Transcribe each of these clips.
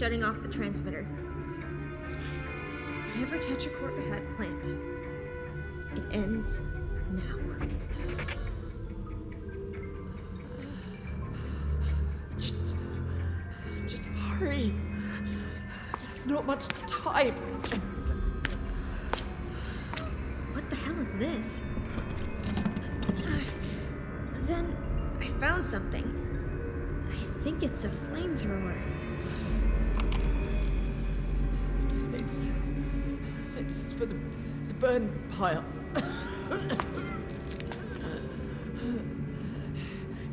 shutting off the transmitter. Whatever Tetracorp had planned, it ends now. Just. Just hurry. There's not much time. What the hell is this? Zen, I found something. I think it's a flamethrower. It's for the, the burn pile.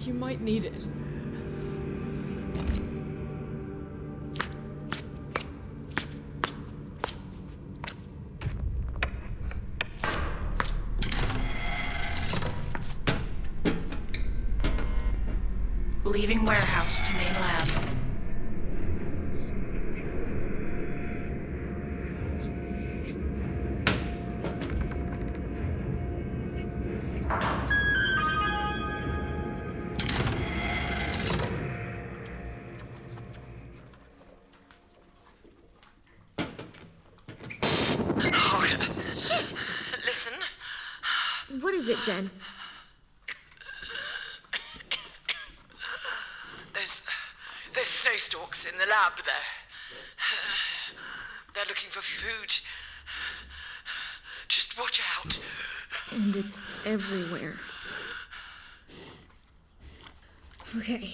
you might need it. Leaving warehouse to main lab. Is it, Zen? there's there's snow stalks in the lab there. They're looking for food. Just watch out. And it's everywhere. Okay.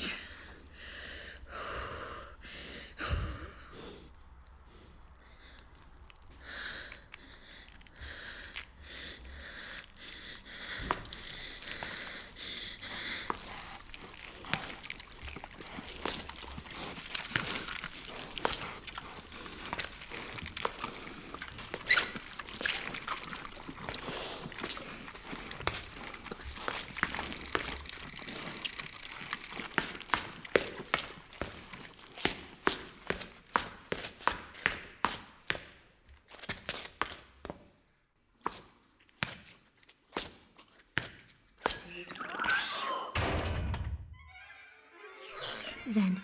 Zen,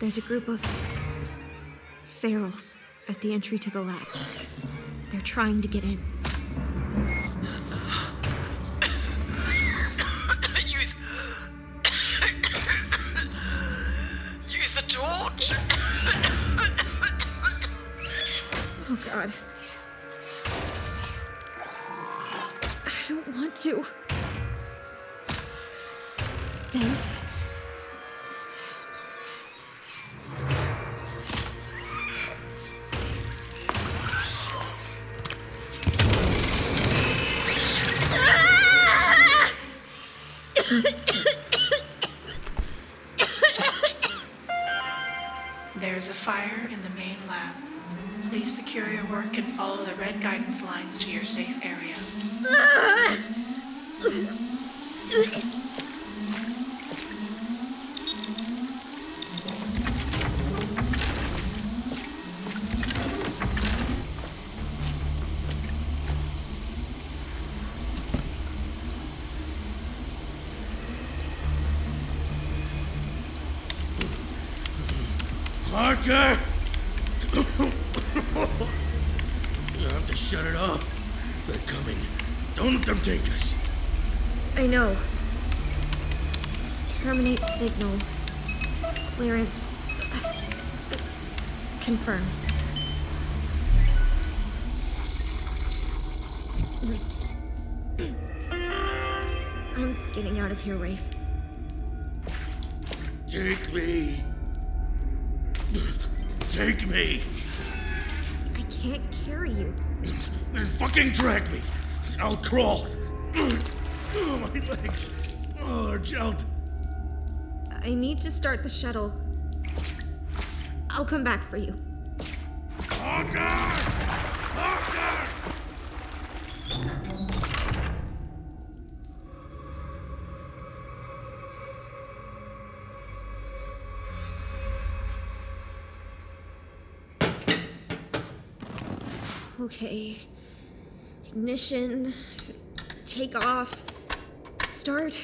there's a group of ferals at the entry to the lab. They're trying to get in. Use use the torch. Oh god. I don't want to. Zen? There's a fire in the main lab. Please secure your work and follow the red guidance lines to your safe area. Harker! you have to shut it off. They're coming. Don't let them take us. I know. Terminate signal. Clearance. Confirm. I'm getting out of here, Rafe. Take me. Take me. I can't carry you. Then fucking drag me. I'll crawl. Oh, my legs. Oh, they're gelled. I need to start the shuttle. I'll come back for you. Harker! Harker! Okay. Ignition. Take off. Start.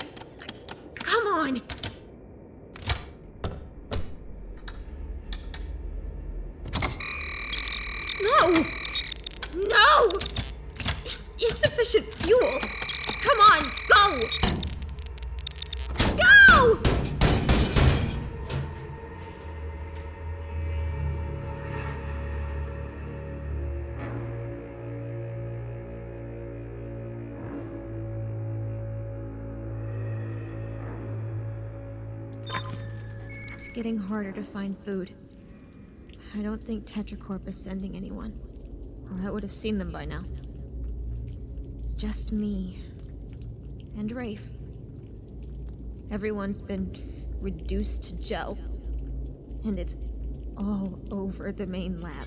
Come on! No! No! It's insufficient fuel! Come on, go! It's getting harder to find food. I don't think Tetracorp is sending anyone, or I would have seen them by now. It's just me and Rafe. Everyone's been reduced to gel, and it's all over the main lab.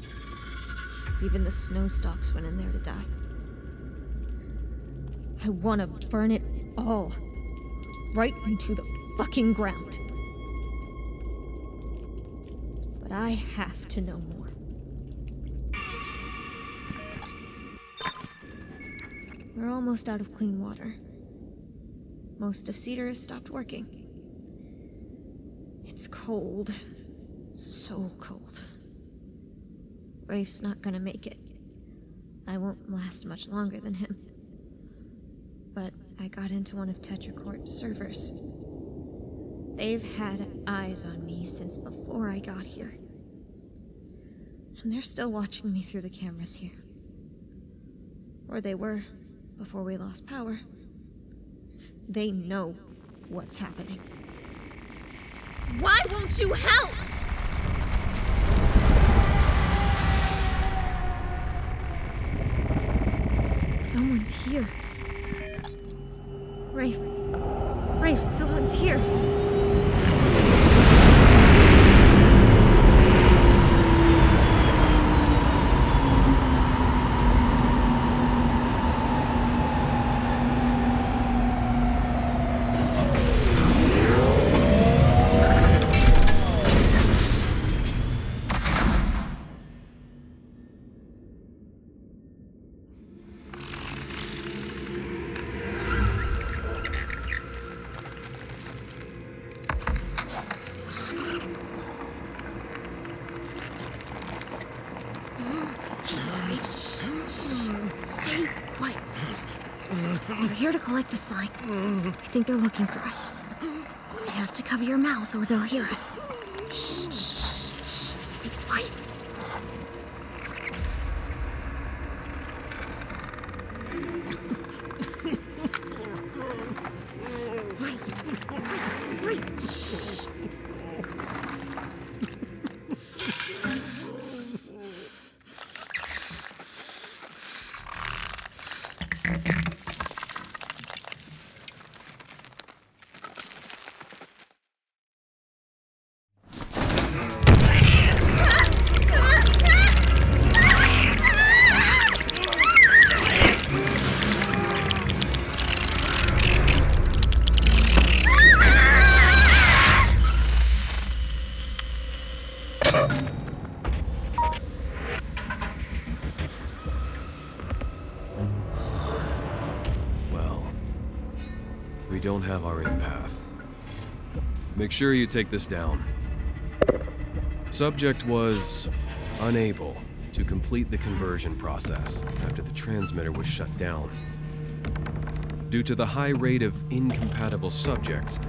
Even the snow stalks went in there to die. I want to burn it all right into the fucking ground. I have to know more. We're almost out of clean water. Most of Cedar has stopped working. It's cold. So cold. Rafe's not gonna make it. I won't last much longer than him. But I got into one of Tetracorp's servers. They've had eyes on me since before I got here. And they're still watching me through the cameras here. Or they were before we lost power. They know what's happening. Why won't you help? Someone's here. We're here to collect the sign. I think they're looking for us. You have to cover your mouth or they'll hear us. Shh, don't have our empath. Make sure you take this down. Subject was unable to complete the conversion process after the transmitter was shut down. Due to the high rate of incompatible subjects,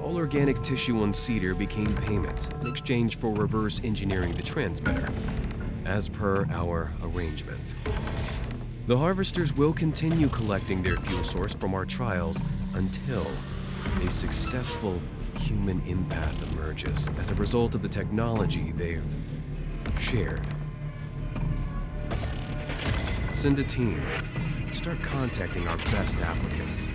all organic tissue on Cedar became payment in exchange for reverse engineering the transmitter, as per our arrangement. The harvesters will continue collecting their fuel source from our trials until a successful human empath emerges as a result of the technology they've shared. Send a team. Start contacting our best applicants.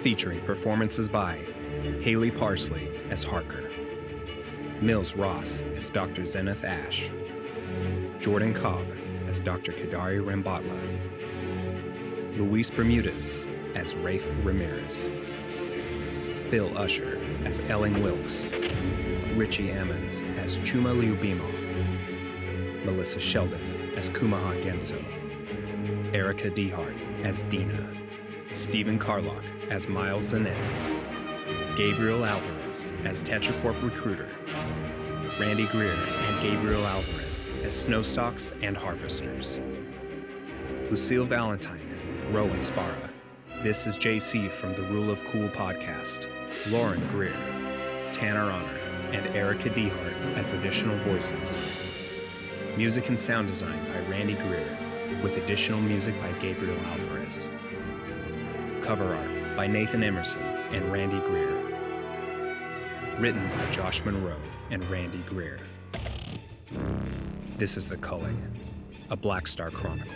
Featuring performances by Haley Parsley as Harker, Mills Ross as Dr. Zenith Ash, Jordan Cobb as Dr. Kadari Rambatla, Luis Bermudez as Rafe Ramirez, Phil Usher as Elling Wilkes, Richie Ammons as Chuma Liubimov, Melissa Sheldon as Kumaha Genso, Erica Dehart as Dina, Stephen Carlock as Miles Zanetti, Gabriel Alvarez as Tetracorp Recruiter, Randy Greer and Gabriel Alvarez as Snowstalks and Harvesters, Lucille Valentine, Rowan Spara. This is JC from the Rule of Cool podcast, Lauren Greer, Tanner Honor, and Erica Dehart as additional voices. Music and sound design by Randy Greer, with additional music by Gabriel Alvarez cover art by Nathan Emerson and Randy Greer. Written by Josh Monroe and Randy Greer. This is The Culling, a Black Star Chronicle.